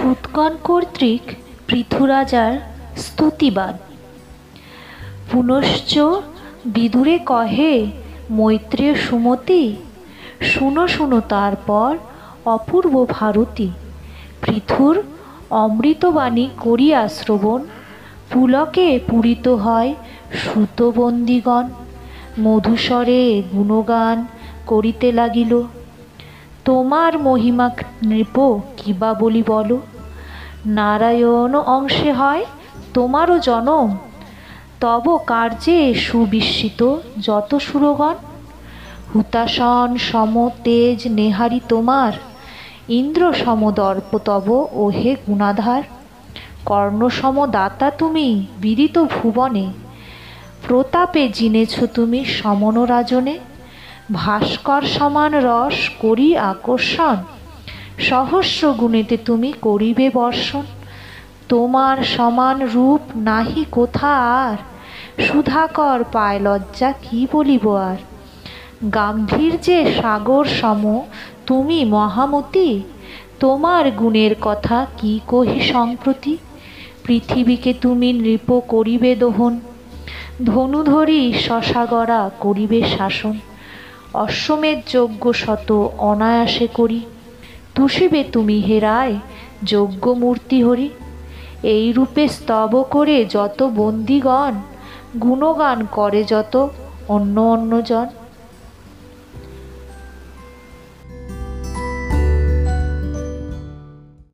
সুতগণ কর্তৃক পৃথুরাজার স্তুতিবাদ। পুনশ্চ বিদুরে কহে মৈত্রেয় সুমতি, শুনো শুনো তারপর অপূর্ব ভারতী। পৃথুর অমৃতবাণী করিয়া শ্রবণ, পুলকে পূরিত হয় সুতবন্দিগণ। মধুস্বরে গুণগান করিতে লাগিল। তোমার মহিমা নৃপ কিবা বলি বলো? নারায়ণ অংশে হয় তোমারও জনম। তব কার্যে সুবিস্মিত যত সুরগণ। হুতাসন সম তেজ নেহারি তোমার। ইন্দ্র সম দর্প তব ওহে গুণাধার। কর্ণসম দাতা তুমি বিদিত ভুবনে। প্রতাপে জিনেছ তুমি সমন রাজনে ভাস্কর সমান রস করি আকর্ষণ। সহস্র গুণেতে তুমি করিবে বর্ষণ। তোমার সমান রূপ নাহি কোথা আর সুধাকর পায় লজ্জা, কি বলিব আর? গাম্ভীর্যে সাগর সম, তুমি মহামতি। তোমার গুণের কথা কি কহি সম্প্রতি? পৃথিবীকে তুমি নৃপ করিবে দোহন। ধনুধরি শশাগরা করিবে শাসন। অশ্বমেধ যজ্ঞ শত অনায়াসে করি। তুষিবে তুমি হেরায় যজ্ঞ মূর্তি হরি। এই রূপে স্তব করে যত বন্দিগণ, গুণগান করে যত অন্য অন্যজন।